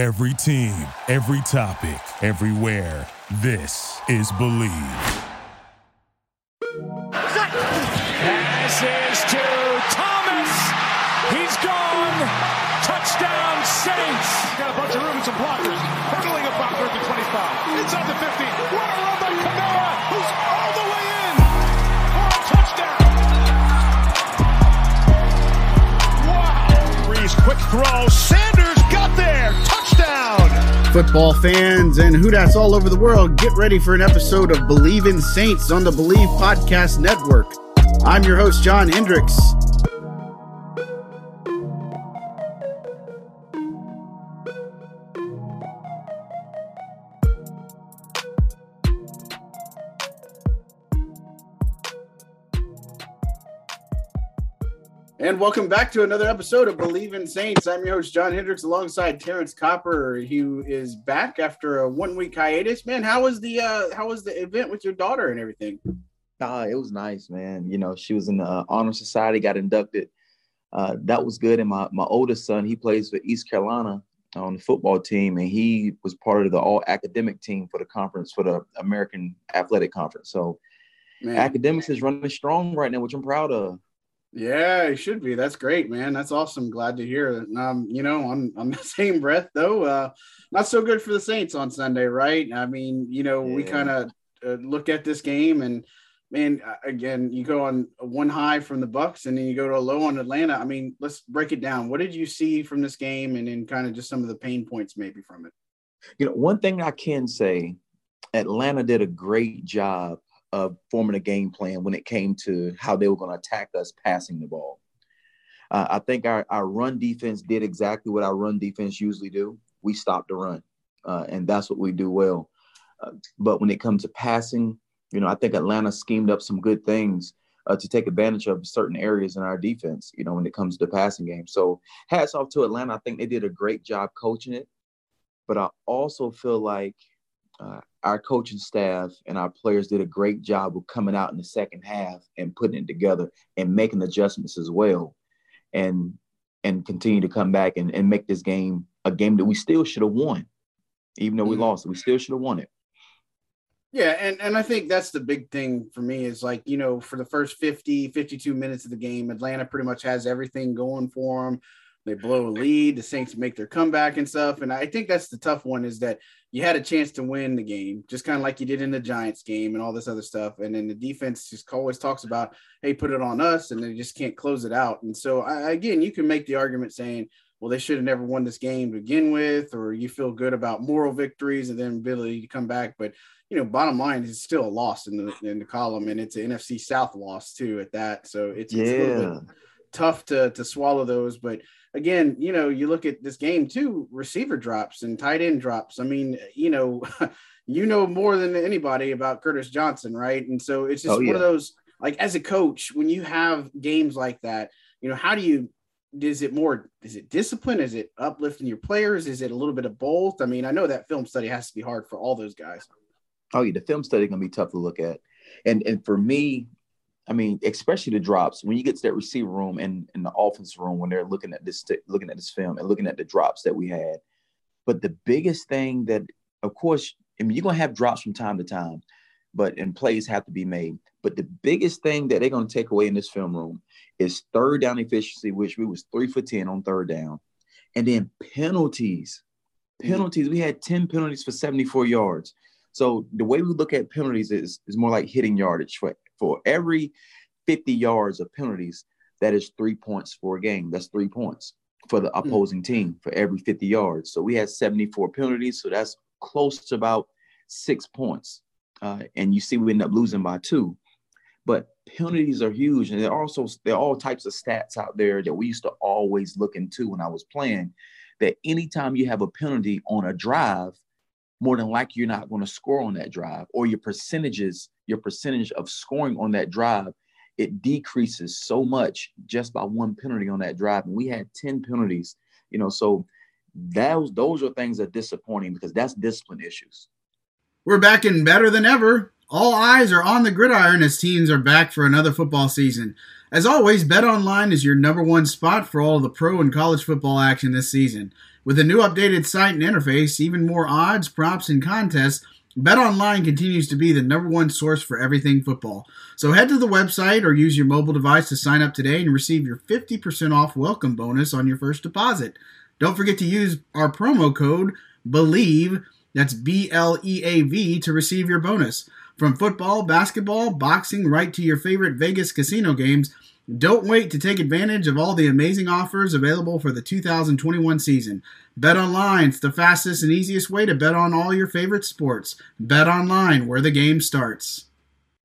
Every team, every topic, everywhere. This is Bleav. Passes to Thomas. He's gone. Touchdown Saints. Got a bunch of room and some blockers. Hurdling a blocker at the 25. Inside the 50. What a run by Kamara, who's all the way in for a touchdown. Wow. Brees, quick throw. Sanders got there. Touchdown. Football fans and Who Dats all over the world, get ready for an episode of Bleav in Saints on the Bleav Podcast Network. I'm your host, John Hendricks. Welcome back to another episode of Bleav in Saints. I'm your host, John Hendricks, alongside Terrance Copper, who is back after a one week hiatus. Man, how was the uh how was the event with your daughter and everything? Uh, it was nice, man. You know, she was in the uh, honor society, got inducted. Uh, that was good. And my my oldest son, he plays for East Carolina on the football team, and he was part of the all academic team for the conference for the American Athletic Conference. So, man. academics is running strong right now, which I'm proud of. Yeah, it should be. That's great, man. That's awesome. Glad to hear. Um, you know, on on the same breath though, uh, not so good for the Saints on Sunday, right? I mean, you know, yeah. we kind of uh, look at this game and man, again, you go on one high from the Bucks and then you go to a low on Atlanta. I mean, let's break it down. What did you see from this game and then kind of just some of the pain points maybe from it? You know, one thing I can say, Atlanta did a great job of forming a game plan when it came to how they were going to attack us passing the ball. Uh, I think our, our run defense did exactly what our run defense usually do. We stopped the run, uh, and that's what we do well. Uh, but when it comes to passing, you know, I think Atlanta schemed up some good things uh, to take advantage of certain areas in our defense, you know, when it comes to the passing game. So hats off to Atlanta. I think they did a great job coaching it. But I also feel like uh, our coaching staff and our players did a great job of coming out in the second half and putting it together and making adjustments as well. And and continue to come back and, and make this game a game that we still should have won. Even though we mm-hmm. lost we still should have won it. Yeah and, and i think that's the big thing for me is like you know for the first 50 52 minutes of the game atlanta pretty much has everything going for them they blow a lead the saints make their comeback and stuff and i think that's the tough one is that you had a chance to win the game, just kind of like you did in the Giants game and all this other stuff. And then the defense just always talks about, hey, put it on us, and they just can't close it out. And so, I, again, you can make the argument saying, well, they should have never won this game to begin with, or you feel good about moral victories and then ability to come back. But you know, bottom line is still a loss in the in the column, and it's an NFC South loss too at that. So it's, yeah. it's a little bit tough to to swallow those, but again, you know, you look at this game too, receiver drops and tight end drops. I mean, you know, you know more than anybody about Curtis Johnson, right? And so it's just oh, yeah. one of those like as a coach, when you have games like that, you know, how do you is it more is it discipline? Is it uplifting your players? Is it a little bit of both? I mean, I know that film study has to be hard for all those guys. Oh yeah, the film study gonna be tough to look at. And and for me, I mean, especially the drops when you get to that receiver room and in the offense room when they're looking at this looking at this film and looking at the drops that we had. But the biggest thing that, of course, I mean, you're gonna have drops from time to time, but and plays have to be made. But the biggest thing that they're gonna take away in this film room is third down efficiency, which we was three for ten on third down, and then penalties. Mm-hmm. Penalties. We had 10 penalties for 74 yards. So the way we look at penalties is, is more like hitting yardage. For for every 50 yards of penalties, that is three points for a game. That's three points for the hmm. opposing team for every 50 yards. So we had 74 penalties. So that's close to about six points. Uh, and you see, we end up losing by two. But penalties are huge. And there are also there are all types of stats out there that we used to always look into when I was playing. That anytime you have a penalty on a drive, more than likely you're not going to score on that drive, or your percentages your percentage of scoring on that drive, it decreases so much just by one penalty on that drive. And we had 10 penalties, you know, so those those are things that are disappointing because that's discipline issues. We're back in better than ever. All eyes are on the gridiron as teams are back for another football season. As always, Bet Online is your number one spot for all of the pro and college football action this season. With a new updated site and interface, even more odds, props, and contests, BetOnline continues to be the number one source for everything football. So head to the website or use your mobile device to sign up today and receive your 50% off welcome bonus on your first deposit. Don't forget to use our promo code BLEAV, that's B L E A V, to receive your bonus. From football, basketball, boxing, right to your favorite Vegas casino games, don't wait to take advantage of all the amazing offers available for the 2021 season. Bet online, it's the fastest and easiest way to bet on all your favorite sports. Bet online, where the game starts.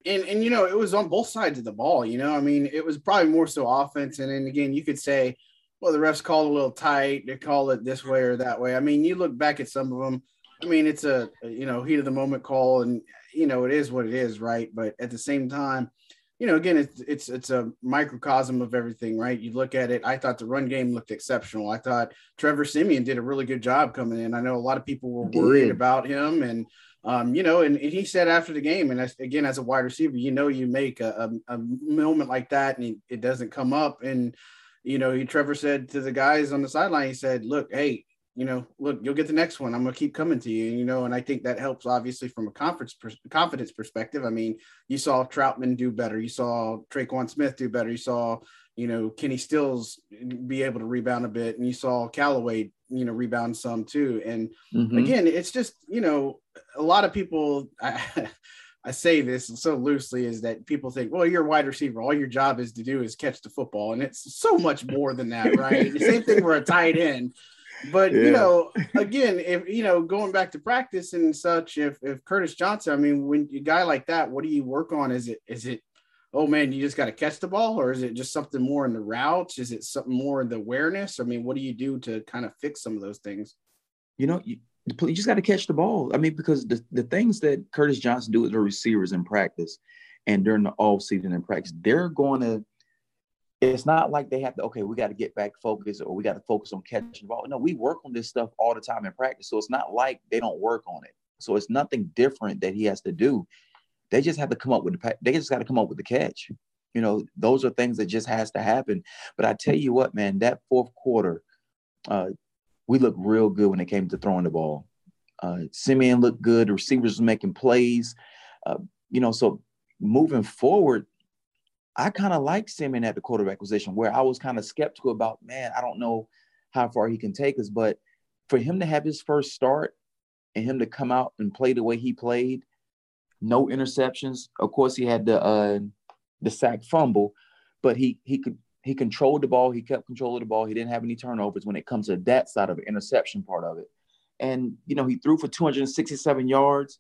And and you know, it was on both sides of the ball, you know. I mean, it was probably more so offense and then again, you could say, well, the refs called a little tight, they call it this way or that way. I mean, you look back at some of them, I mean, it's a you know, heat of the moment call and you know, it is what it is, right? But at the same time, you know, again, it's it's it's a microcosm of everything, right? You look at it. I thought the run game looked exceptional. I thought Trevor Siemian did a really good job coming in. I know a lot of people were worried about him, and um, you know, and, and, he said after the game, and again, as a wide receiver, you know, you make a, a, a moment like that, and it doesn't come up, and you know, he, Trevor said to the guys on the sideline, he said, "Look, hey, you know, look, you'll get the next one. I'm going to keep coming to you, you know, and I think that helps obviously from a conference confidence perspective. I mean, you saw Trautman do better. You saw Tre'Quan Smith do better. You saw, you know, Kenny Stills be able to rebound a bit, and you saw Callaway, you know, rebound some too. And mm-hmm. again, it's just, you know, a lot of people. I, I say this so loosely is that people think, well, you're a wide receiver. All your job is to do is catch the football. And it's so much more than that, right? the same thing for a tight end. But yeah. you know, again, if you know, going back to practice and such, if if Curtis Johnson, I mean, when a guy like that, what do you work on? Is it is it oh man, you just got to catch the ball, or is it just something more in the routes? Is it something more in the awareness? I mean, what do you do to kind of fix some of those things? You know, you, you just got to catch the ball. I mean, because the, the things that Curtis Johnson do with the receivers in practice and during the off season in practice, they're going to it's not like they have to, okay, we got to get back focused or we got to focus on catching the ball. No, we work on this stuff all the time in practice. So it's not like they don't work on it. So it's nothing different that he has to do. They just have to come up with the they just got to come up with the catch. You know, those are things that just has to happen. But I tell you what, man, that fourth quarter, uh, we looked real good when it came to throwing the ball. Uh, Siemian looked good. The receivers making plays. Uh, you know, so moving forward, I kind of like Siemian at the quarterback position, where I was kind of skeptical about, man, I don't know how far he can take us. But for him to have his first start and him to come out and play the way he played, no interceptions. Of course, he had the uh, the sack fumble, but he he could he controlled the ball. He kept control of the ball. He didn't have any turnovers when it comes to that side of the interception part of it. And you know, he threw for 267 yards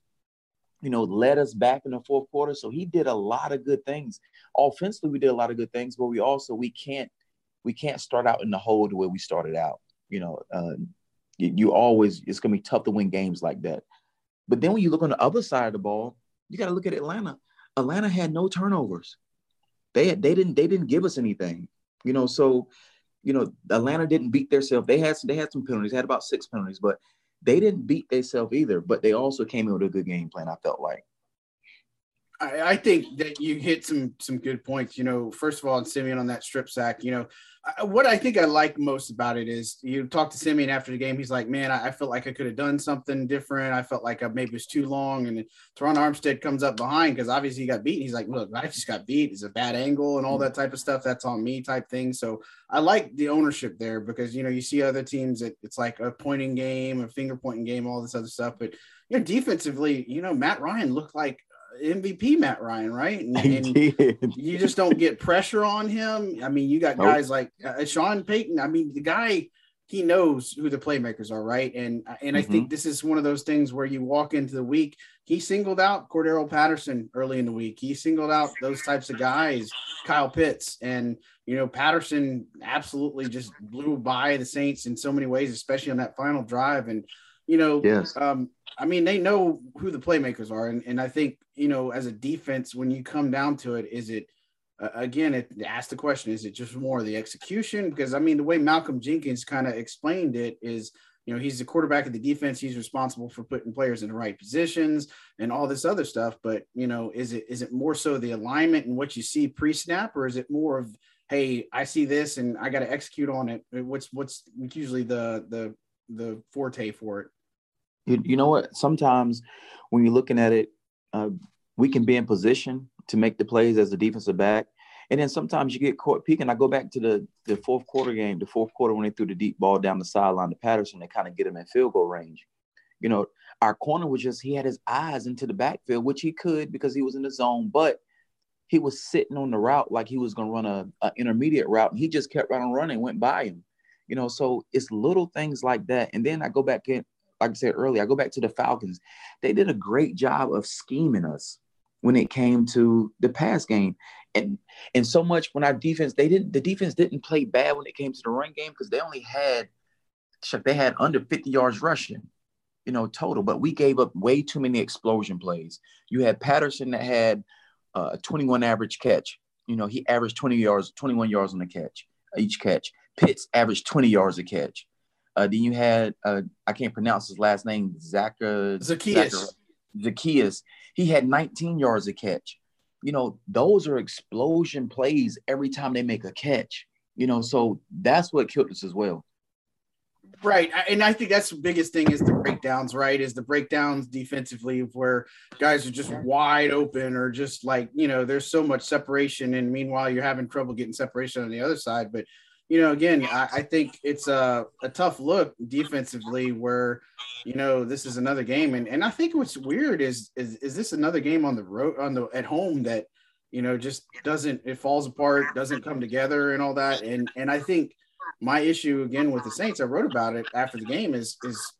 you know, led us back in the fourth quarter. So he did a lot of good things. Offensively, we did a lot of good things, but we also we can't we can't start out in the hole the way we started out. You know, uh, you, you always it's gonna be tough to win games like that. But then when you look on the other side of the ball, you got to look at Atlanta. Atlanta had no turnovers. They they didn't they didn't give us anything. You know, so you know Atlanta didn't beat themselves. They had some, they had some penalties. They had about six penalties, but they didn't beat themselves either, but they also came in with a good game plan. I felt like. I, I, think that you hit some some good points. You know, first of all, on Siemian on that strip sack. You know, what I think I like most about it is you talk to Siemian after the game. He's like, "Man, I, I felt like I could have done something different. I felt like I maybe it was too long." And Terron Armstead comes up behind because obviously he got beat. He's like, "Look, I just got beat. It's a bad angle and all hmm. that type of stuff. That's on me, type thing." So I like the ownership there because you know you see other teams that it's like a pointing game, a finger pointing game, all this other stuff, but you know, defensively, you know, Matt Ryan looked like MVP Matt Ryan, right? And, and you just don't get pressure on him. I mean, you got nope. guys like uh, Sean Payton. I mean, the guy he knows who the playmakers are, right? And and I mm-hmm. think this is one of those things where you walk into the week. He singled out Cordarrelle Patterson early in the week. He singled out those types of guys, Kyle Pitts, and you know Patterson absolutely just blew by the Saints in so many ways, especially on that final drive. And you know, yes. um, I mean, they know who the playmakers are, and, and I think you know, as a defense, when you come down to it, is it uh, again? It ask the question: Is it just more of the execution? Because I mean, the way Malcolm Jenkins kind of explained it is, you know, he's the quarterback of the defense. He's responsible for putting players in the right positions and all this other stuff. But you know, is it is it more so the alignment and what you see pre-snap, or is it more of hey, I see this and I got to execute on it. What's what's usually the the the forte for it. You, you know what? Sometimes when you're looking at it, uh, we can be in position to make the plays as a defensive back. And then sometimes you get caught peeking. I go back to the, the fourth quarter game, the fourth quarter when they threw the deep ball down the sideline to Patterson to kind of get him in field goal range. You know, our corner was just, he had his eyes into the backfield, which he could because he was in the zone, but he was sitting on the route like he was going to run a, intermediate route. And he just kept running, running, went by him. You know, so it's little things like that. And then I go back in, like I said earlier, I go back to the Falcons. They did a great job of scheming us when it came to the pass game. And and so much when our defense, they didn't the defense didn't play bad when it came to the run game because they only had they had under 50 yards rushing, you know, total. But we gave up way too many explosion plays. You had Patterson that had uh, a 21 average catch. You know, he averaged 20 yards, 21 yards on the catch, each catch. Pitts averaged 20 yards a catch. Uh, then you had uh, I can't pronounce his last name, Zach Zaccheaus. Zaccheaus. He had 19 yards a catch. You know, those are explosion plays every time they make a catch. You know, so that's what killed us as well. Right. And I think that's the biggest thing is the breakdowns, right? Is the breakdowns defensively where guys are just wide open or just like, you know, there's so much separation. And meanwhile, you're having trouble getting separation on the other side. But you know, again, I, I think it's a, a tough look defensively where, you know, this is another game. And, and I think what's weird is, is, is this another game on the road, on the, at home that, you know, just doesn't, it falls apart, doesn't come together and all that. And, and I think my issue again with the Saints, I wrote about it after the game is, is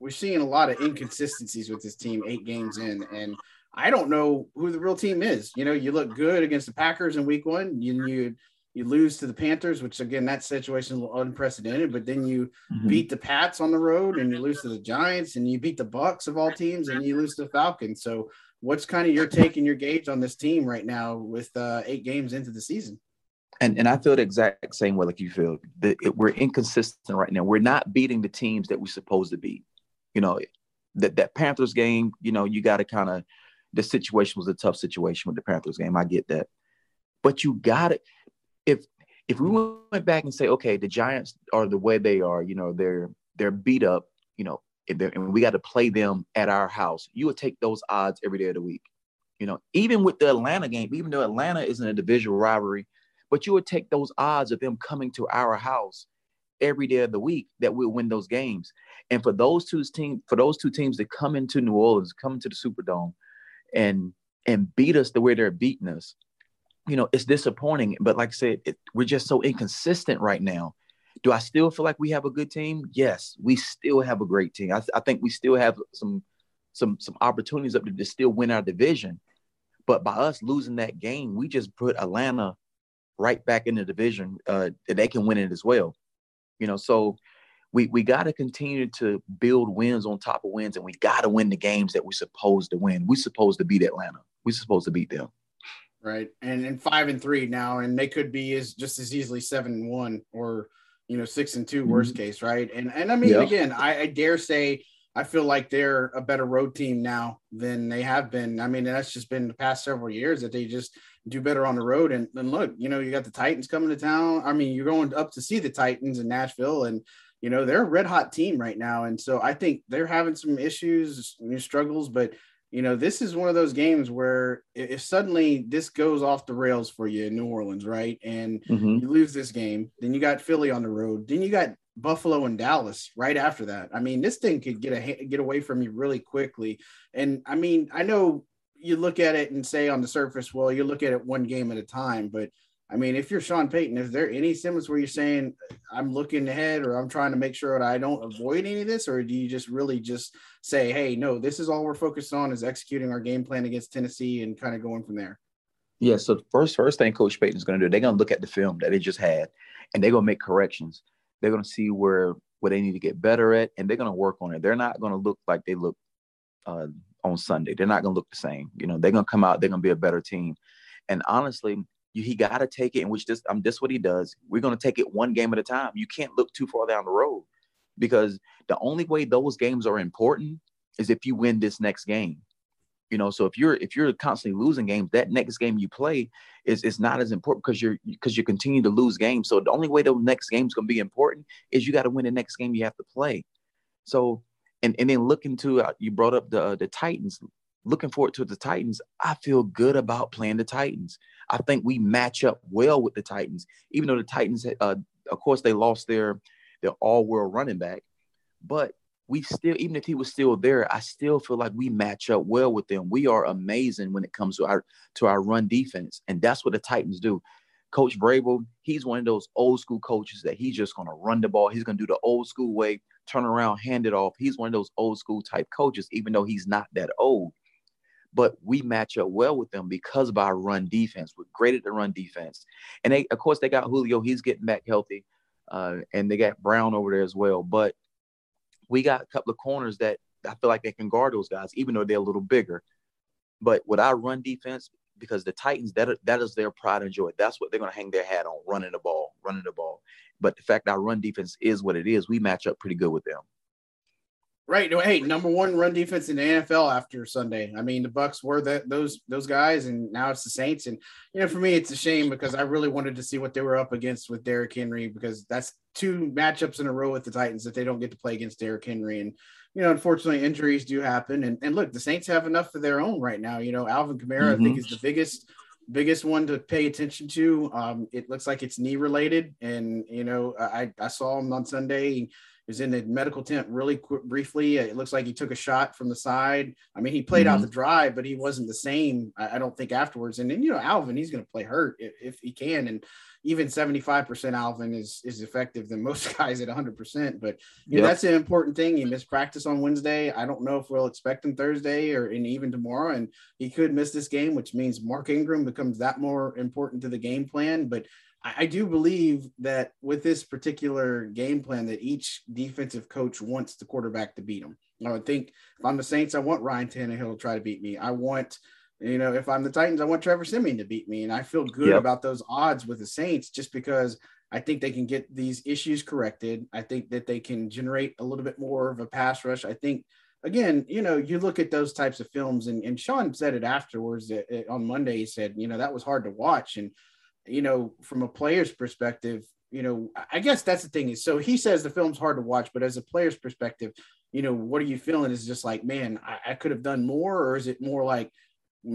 we're seeing a lot of inconsistencies with this team eight games in. And I don't know who the real team is. You know, you look good against the Packers in week one. You, you, you lose to the Panthers, which again that situation is unprecedented. But then you mm-hmm. beat the Pats on the road, and you lose to the Giants, and you beat the Bucks of all teams, and you lose to the Falcons. So, what's kind of your take and your gauge on this team right now with uh, eight games into the season? And and I feel the exact same way like you feel. that we're inconsistent right now. We're not beating the teams that we're supposed to beat. You know, that that Panthers game. You know, you got to kind of. The situation was a tough situation with the Panthers game. I get that, but you got it if we went back and say, okay, the Giants are the way they are, you know, they're they're beat up, you know, and we got to play them at our house. You would take those odds every day of the week. You know, even with the Atlanta game, even though Atlanta isn't a divisional rivalry, but you would take those odds of them coming to our house every day of the week that we'll win those games. And for those two teams, for those two teams to come into New Orleans, come into the Superdome, and and beat us the way they're beating us, you know, it's disappointing. But like I said, it, we're just so inconsistent right now. Do I still feel like we have a good team? Yes, we still have a great team. I, I think we still have some some some opportunities up to, to still win our division. But by us losing that game, we just put Atlanta right back in the division. Uh, they can win it as well. You know, so we we got to continue to build wins on top of wins, and we got to win the games that we're supposed to win. We're supposed to beat Atlanta. We're supposed to beat them right? And and five and three now, and they could be as just as easily seven and one or you know six and 2 mm-hmm. worst case, right? And and I mean yeah. again, I, I dare say I feel like they're a better road team now than they have been. I mean, that's just been the past several years that they just do better on the road. And, and look, you know, you got the Titans coming to town. I mean, you're going up to see the Titans in Nashville, and you know they're a red hot team right now. And so I think they're having some issues, new struggles, but you know, this is one of those games where if suddenly this goes off the rails for you in New Orleans, right? And mm-hmm. you lose this game, then you got Philly on the road, then you got Buffalo and Dallas right after that. I mean, this thing could get a get away from you really quickly. And I mean, I know you look at it and say on the surface, well, you look at it one game at a time, but I mean, if you're Sean Payton, is there any semblance where you're saying I'm looking ahead or I'm trying to make sure that I don't avoid any of this, or do you just really just say, hey, no, this is all we're focused on is executing our game plan against Tennessee and kind of going from there? Yeah. So the first, first thing Coach Payton's going to do, they're going to look at the film that they just had, and they're going to make corrections. They're going to see where where they need to get better at, and they're going to work on it. They're not going to look like they look uh, on Sunday. They're not going to look the same. You know, they're going to come out. They're going to be a better team. And honestly, you, he got to take it, and which this I'm um this what he does. We're gonna take it one game at a time. You can't look too far down the road because the only way those games are important is if you win this next game. You know, so if you're if you're constantly losing games, that next game you play is is not as important because you're because you continue to lose games. So the only way those next game's gonna be important is you got to win the next game you have to play. So, and and then looking to uh, you brought up the uh, the Titans. Looking forward to the Titans. I feel good about playing the Titans. I think we match up well with the Titans, even though the Titans, uh, of course, they lost their their all world running back, but we still, even if he was still there, I still feel like we match up well with them. We are amazing when it comes to our to our run defense, and that's what the Titans do. Coach Vrabel, he's one of those old school coaches that he's just going to run the ball. He's going to do the old school way, turn around, hand it off. He's one of those old school type coaches, even though he's not that old. But we match up well with them because of our run defense. We're great at the run defense, and they, of course, they got Julio. He's getting back healthy, uh, and they got Brown over there as well. But we got a couple of corners that I feel like they can guard those guys, even though they're a little bigger. But with our run defense, because the Titans, that that is their pride and joy. That's what they're going to hang their hat on, running the ball, running the ball. But the fact our run defense is what it is, we match up pretty good with them. Right. No, Hey, number one run defense in the NFL after Sunday. I mean, the Bucks were that those those guys, and now it's the Saints. And you know, for me, it's a shame because I really wanted to see what they were up against with Derrick Henry because that's two matchups in a row with the Titans that they don't get to play against Derrick Henry. And you know, unfortunately, injuries do happen. And and look, the Saints have enough of their own right now. You know, Alvin Kamara, mm-hmm. I think, is the biggest biggest one to pay attention to. Um, it looks like it's knee related, and you know, I I saw him on Sunday was in the medical tent really quick, briefly. It looks like he took a shot from the side. I mean, he played mm-hmm. out the drive, but he wasn't the same. I, I, don't think afterwards. And then you know, Alvin, he's going to play hurt if, if, he can. And even seventy five percent Alvin is is effective than most guys at one hundred percent. But you yep. know, that's an important thing. He missed practice on Wednesday. I don't know if we'll expect him Thursday or and even tomorrow. And he could miss this game, which means Mark Ingram becomes that more important to the game plan. But I do believe that with this particular game plan, that each defensive coach wants the quarterback to beat them. I would think if I'm the Saints, I want Ryan Tannehill to try to beat me. I want, you know, if I'm the Titans, I want Trevor Siemian to beat me, and I feel good yep. about those odds with the Saints just because I think they can get these issues corrected. I think that they can generate a little bit more of a pass rush. I think again, you know, you look at those types of films, and, and Sean said it afterwards on Monday. He said, you know, that was hard to watch, and you know, from a player's perspective, you know, I guess that's the thing is so he says the film's hard to watch, but as a player's perspective, you know, what are you feeling? Is just like, man, I, I could have done more, or is it more like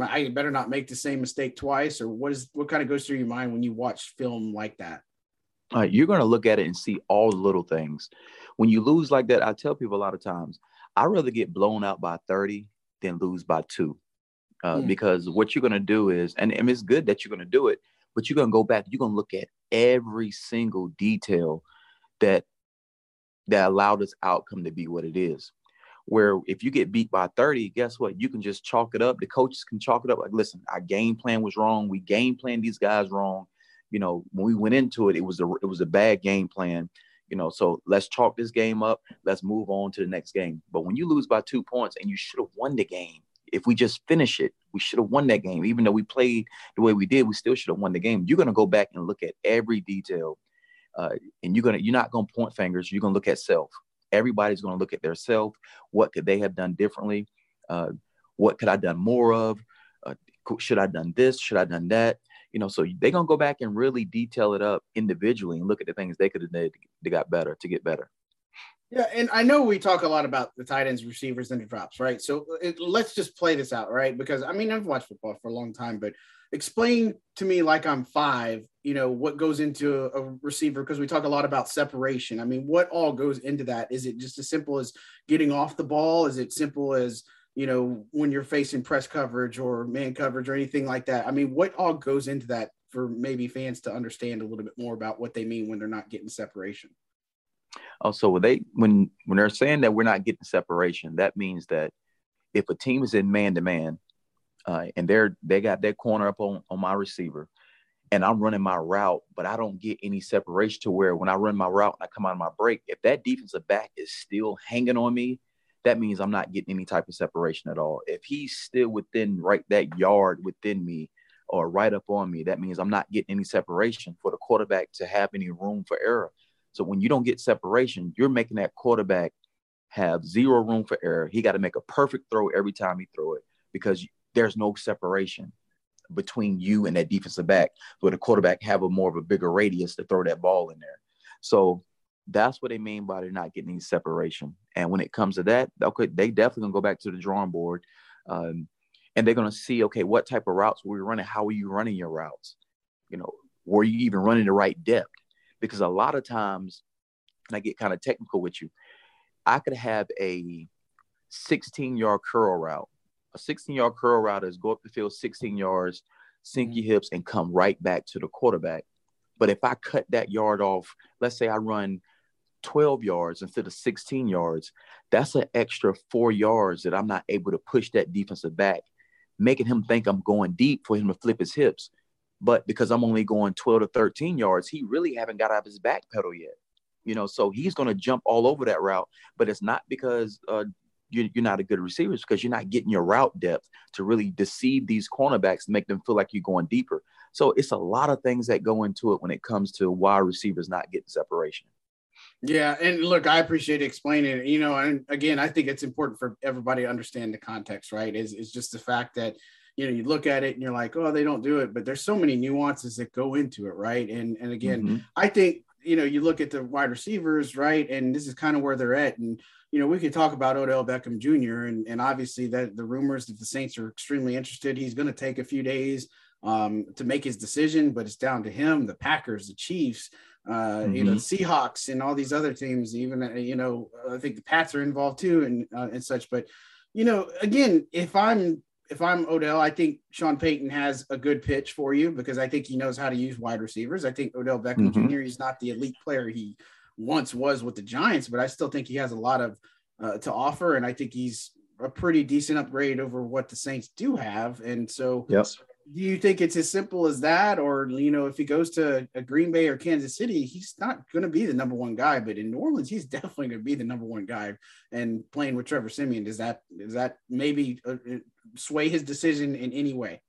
I better not make the same mistake twice, or what is what kind of goes through your mind when you watch film like that? Uh, you're going to look at it and see all the little things. When you lose like that, I tell people a lot of times, I'd rather get blown out by 30 than lose by two. Uh, mm. Because what you're going to do is, and, and it's good that you're going to do it, but you're gonna go back, you're gonna look at every single detail that that allowed this outcome to be what it is. Where if you get beat by 30, guess what? You can just chalk it up. The coaches can chalk it up like, listen, our game plan was wrong. We game planned these guys wrong. You know, when we went into it, it was a it was a bad game plan. You know, so let's chalk this game up. Let's move on to the next game. But when you lose by two points and you should have won the game, if we just finish it, we should have won that game. Even though we played the way we did, we still should have won the game. You're gonna go back and look at every detail, uh, and you're gonna you're not gonna point fingers. You're gonna look at self. Everybody's gonna look at their self. What could they have done differently? Uh, what could I done more of? Uh, should I done this? Should I done that? You know, so they're gonna go back and really detail it up individually and look at the things they could have done to got better to get better. Yeah, and I know we talk a lot about the tight ends, receivers, and the drops, right? So uh, it, let's just play this out, right? Because I mean, I've watched football for a long time, but explain to me, like I'm five, you know, what goes into a, a receiver? Because we talk a lot about separation. I mean, what all goes into that? Is it just as simple as getting off the ball? Is it simple as you know when you're facing press coverage or man coverage or anything like that? I mean, what all goes into that for maybe fans to understand a little bit more about what they mean when they're not getting separation? Also, when they when when they're saying that we're not getting separation, that means that if a team is in man to man, and they're they got their corner up on on my receiver, and I'm running my route, but I don't get any separation to where when I run my route and I come out of my break, if that defensive back is still hanging on me, that means I'm not getting any type of separation at all. If he's still within right that yard within me or right up on me, that means I'm not getting any separation for the quarterback to have any room for error. So when you don't get separation, you're making that quarterback have zero room for error. He got to make a perfect throw every time he throw it because there's no separation between you and that defensive back where the quarterback have a more of a bigger radius to throw that ball in there. So That's what they mean by they're not getting any separation. And when it comes to that, okay, they definitely gonna go back to the drawing board, um, and they're gonna see, okay, what type of routes were you running? How are you running your routes? You know, were you even running the right depth? Because a lot of times, and I get kind of technical with you, I could have a 16 yard curl route. A 16 yard curl route is go up the field 16 yards, sink mm-hmm. your hips, and come right back to the quarterback. But if I cut that yard off, let's say I run 12 yards instead of 16 yards, that's an extra four yards that I'm not able to push that defensive back, making him think I'm going deep for him to flip his hips. But because I'm only going 12 to 13 yards, he really haven't got out of his back pedal yet. You know, so he's going to jump all over that route. But it's not because uh, you're, you're not a good receiver, because you're not getting your route depth to really deceive these cornerbacks make them feel like you're going deeper. So it's a lot of things that go into it when it comes to why receivers not getting separation. Yeah, and look, I appreciate explaining it. You know, and again, I think it's important for everybody to understand the context, right? Is is just the fact that you know you look at it and you're like, oh, they don't do it, but there's so many nuances that go into it, right? And and again, mm-hmm. I think you know you look at the wide receivers, right, and this is kind of where they're at, and you know we could talk about Odell Beckham Jr. and and obviously that the rumors that the Saints are extremely interested. He's going to take a few days um, to make his decision, but it's down to him, the Packers, the Chiefs uh, mm-hmm. you know, mm-hmm. Seahawks and all these other teams. Even uh, you know, I think the Pats are involved too, and uh, and such. But you know, again, if I'm if I'm Odell, I think Sean Payton has a good pitch for you because I think he knows how to use wide receivers. I think Odell Beckham mm-hmm. Jr. is not the elite player he once was with the Giants, but I still think he has a lot of uh, to offer, and I think he's a pretty decent upgrade over what the Saints do have. And so, yes do you think it's as simple as that? Or you know if he goes to a green bay or kansas city he's not going to be the number one guy but in new orleans he's definitely going to be the number one guy. And playing with trevor siemian does that does that maybe uh, uh sway his decision in any way?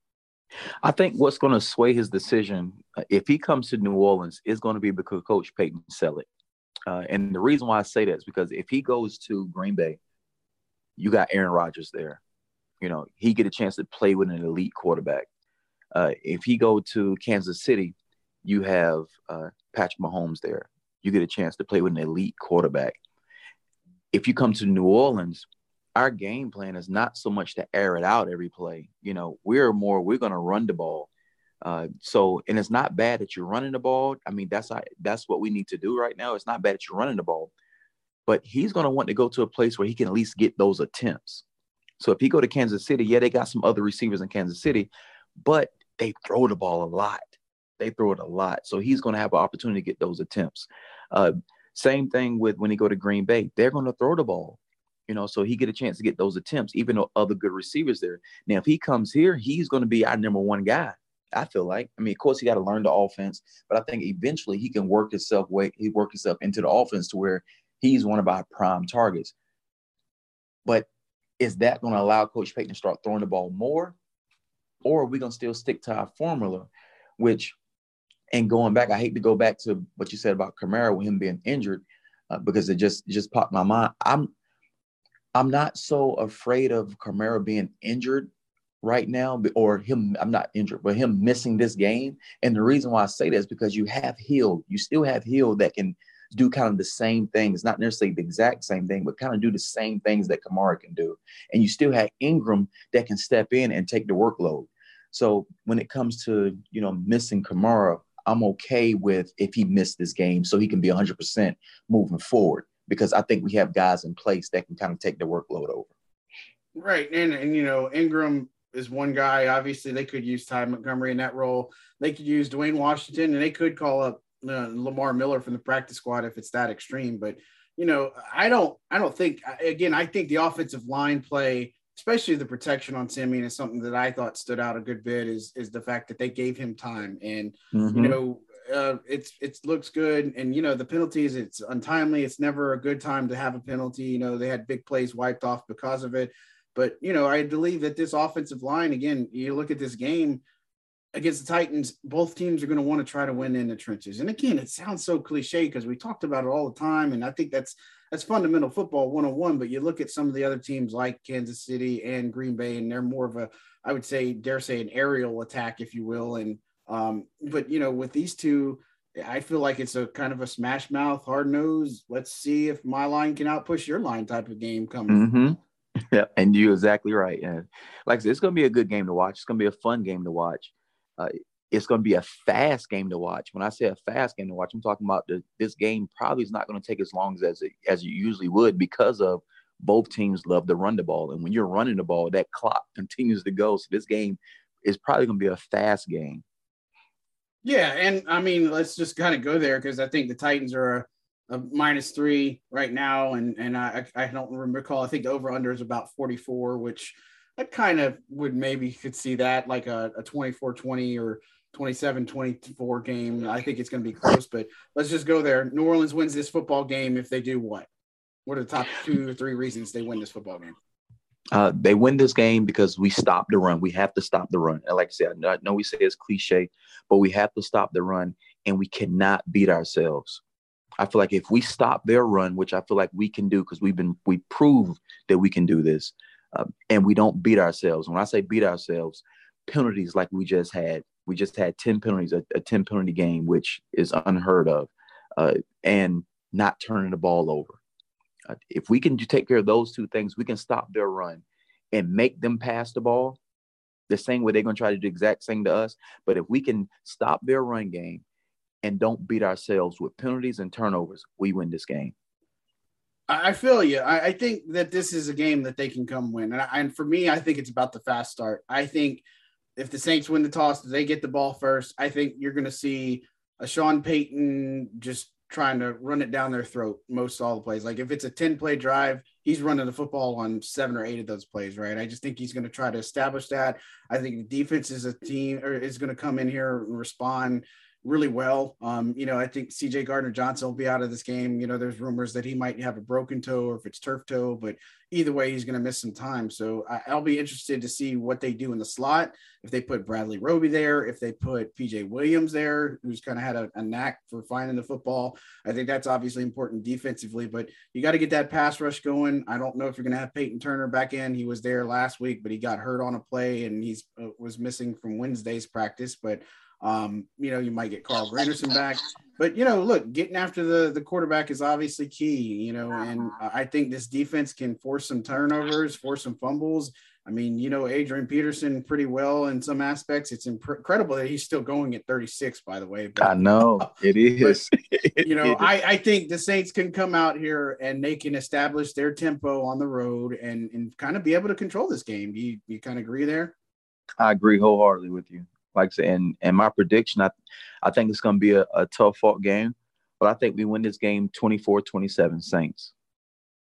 I think what's going to sway his decision uh, if he comes to new orleans is going to be because coach payton sell it. Uh, and the reason why i say that is because if he goes to green bay you got aaron rodgers there. You know he get a chance to play with an elite quarterback uh, if he go to Kansas City, you have uh, Patrick Mahomes there. You get a chance to play with an elite quarterback. If you come to New Orleans, our game plan is not so much to air it out every play. You know, we're more we're going to run the ball. Uh, so, and it's not bad that you're running the ball. I mean, that's that's what we need to do right now. It's not bad that you're running the ball, but he's going to want to go to a place where he can at least get those attempts. So if he go to Kansas City, yeah, they got some other receivers in Kansas City, but they throw the ball a lot. They throw it a lot. So he's going to have an opportunity to get those attempts. Uh, same thing with when he go to Green Bay. They're going to throw the ball, you know, so he get a chance to get those attempts, even though other good receivers there. Now, if he comes here, he's going to be our number one guy. I feel like. I mean, of course, he got to learn the offense, but I think eventually he can work himself way he work himself into the offense to where he's one of our prime targets. But is that going to allow Coach Payton to start throwing the ball more? Or are we gonna still stick to our formula, which and going back, I hate to go back to what you said about Kamara with him being injured, uh, because it just it just popped my mind. I'm I'm not so afraid of Kamara being injured right now, or him. I'm not injured, but him missing this game. And the reason why I say that is because you have Hill. You still have Hill that can do kind of the same things, it's not necessarily the exact same thing, but kind of do the same things that Kamara can do. And you still have Ingram that can step in and take the workload. So when it comes to you know missing Kamara, I'm okay with if he missed this game so he can be 100% moving forward because I think we have guys in place that can kind of take the workload over. Right, and and you know Ingram is one guy. Obviously, they could use Ty Montgomery in that role. They could use Dwayne Washington, and they could call up uh, Lamar Miller from the practice squad if it's that extreme. But you know, I don't, I don't think. Again, I think the offensive line play especially the protection on Siemian is something that I thought stood out a good bit is is the fact that they gave him time. And mm-hmm. you know uh, it's it looks good. And you know the penalties it's untimely. It's never a good time to have a penalty. You know they had big plays wiped off because of it. But you know I believe that this offensive line again you look at this game against the Titans both teams are going to want to try to win in the trenches and again it sounds so cliche because we talked about it all the time and I think that's that's fundamental football 101 but you look at some of the other teams like kansas city and green bay and they're more of a i would say dare say an aerial attack if you will and um, but you know with these two I feel like it's a kind of a smash mouth, hard nose. Let's see if my line can outpush your line type of game coming. Mm-hmm. Yeah, and you're exactly right. And like I said, it's going to be a good game to watch. It's going to be a fun game to watch. Uh, it's going to be a fast game to watch. When I say a fast game to watch, I'm talking about the, this game probably is not going to take as long as it, as it usually would because of both teams love to run the ball. And when you're running the ball, that clock continues to go. So this game is probably going to be a fast game. Yeah, and I mean, let's just kind of go there because I think the Titans are a, a, minus three right now, and and I I don't recall. I think the over under is about 44, which I kind of would maybe could see that like a, a 24-20 or 27-24 game. I think it's going to be close, but let's just go there. New Orleans wins this football game if they do what? What are the top two or three reasons they win this football game? Uh, they win this game because we stop the run. We have to stop the run. And like I said, I know we say it's cliche, but we have to stop the run and we cannot beat ourselves. I feel like if we stop their run, which I feel like we can do because we've been, we proved that we can do this uh, and we don't beat ourselves. When I say beat ourselves, penalties like we just had, we just had 10 penalties, a, a 10 penalty game, which is unheard of, uh, and not turning the ball over. Uh, if we can take care of those two things, we can stop their run and make them pass the ball the same way they're going to try to do the exact same to us. But if we can stop their run game and don't beat ourselves with penalties and turnovers, we win this game. I feel you. I, I think that this is a game that they can come win. And, I, and for me, I think it's about the fast start. I think if the Saints win the toss, they get the ball first. I think you're going to see a Sean Payton just trying to run it down their throat most all the plays. Like if it's a 10 play drive, he's running the football on seven or eight of those plays, right? I just think he's going to try to establish that. I think the defense is a team or is going to come in here and respond really well. Um, you know, I think CJ Gardner Johnson will be out of this game. You know, there's rumors that he might have a broken toe or if it's turf toe, but either way, he's going to miss some time. So I, will be interested to see what they do in the slot. If they put Bradley Roby there, if they put PJ Williams there, who's kind of had a, a knack for finding the football. I think that's obviously important defensively, but you got to get that pass rush going. I don't know if you're going to have Peyton Turner back in. He was there last week, but he got hurt on a play and he's uh, was missing from Wednesday's practice. But um, you know, you might get Carl Granderson back, but you know, look, getting after the the quarterback is obviously key. You know, and I think this defense can force some turnovers, force some fumbles. I mean, you know, Adrian Peterson pretty well in some aspects. It's imp- incredible that he's still going at 36, by the way. But, I know it is. But, you know, I, I think the Saints can come out here and they can establish their tempo on the road and, and kind of be able to control this game. Do you, you kind of agree there? I agree wholeheartedly with you. Like I said, and, and my prediction, I, I think it's going to be a, a tough fought game, but I think we win this game 24 27 Saints.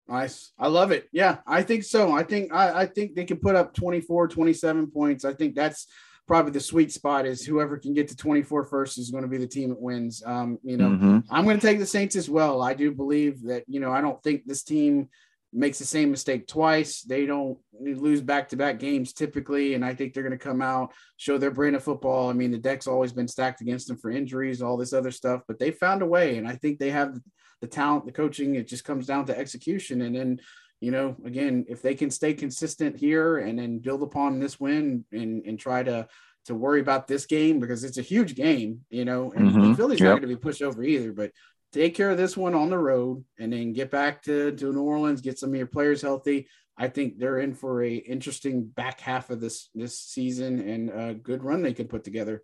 Nice. I love it. Yeah, I think so. I think I, I think they can put up 24, 27 points. I think that's probably the sweet spot is whoever can get to 24 first is going to be the team that wins. Um, you know, mm-hmm. I'm going to take the Saints as well. I do believe that, you know, I don't think this team makes the same mistake twice. They don't lose back to back games typically. And I think they're going to come out, show their brand of football. I mean, the deck's always been stacked against them for injuries, all this other stuff, but they found a way. And I think they have the talent, the coaching. It just comes down to execution. And then, you know, again, if they can stay consistent here and then build upon this win and, and try to, to worry about this game because it's a huge game, you know, and mm-hmm. Philly's yep. not going to be pushed over either. But take care of this one on the road and then get back to, to New Orleans, get some of your players healthy. I think they're in for a interesting back half of this this season and a good run they could put together.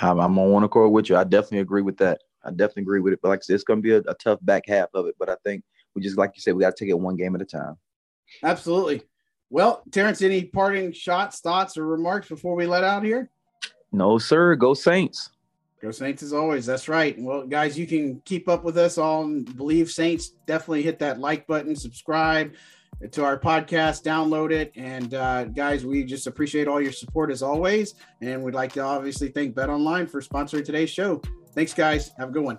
I'm, I'm on one accord with you. I definitely agree with that. I definitely agree with it. But like I said, it's going to be a, a tough back half of it. But I think we just, like you said, we got to take it one game at a time. Absolutely. Well, Terrance, any parting shots, thoughts, or remarks before we let out here? No, sir. Go Saints. Go Saints as always. That's right. Well, guys, you can keep up with us on Bleav Saints. Definitely hit that like button, subscribe to our podcast, download it. And uh, guys, we just appreciate all your support as always. And we'd like to obviously thank Bet Online for sponsoring today's show. Thanks, guys. Have a good one.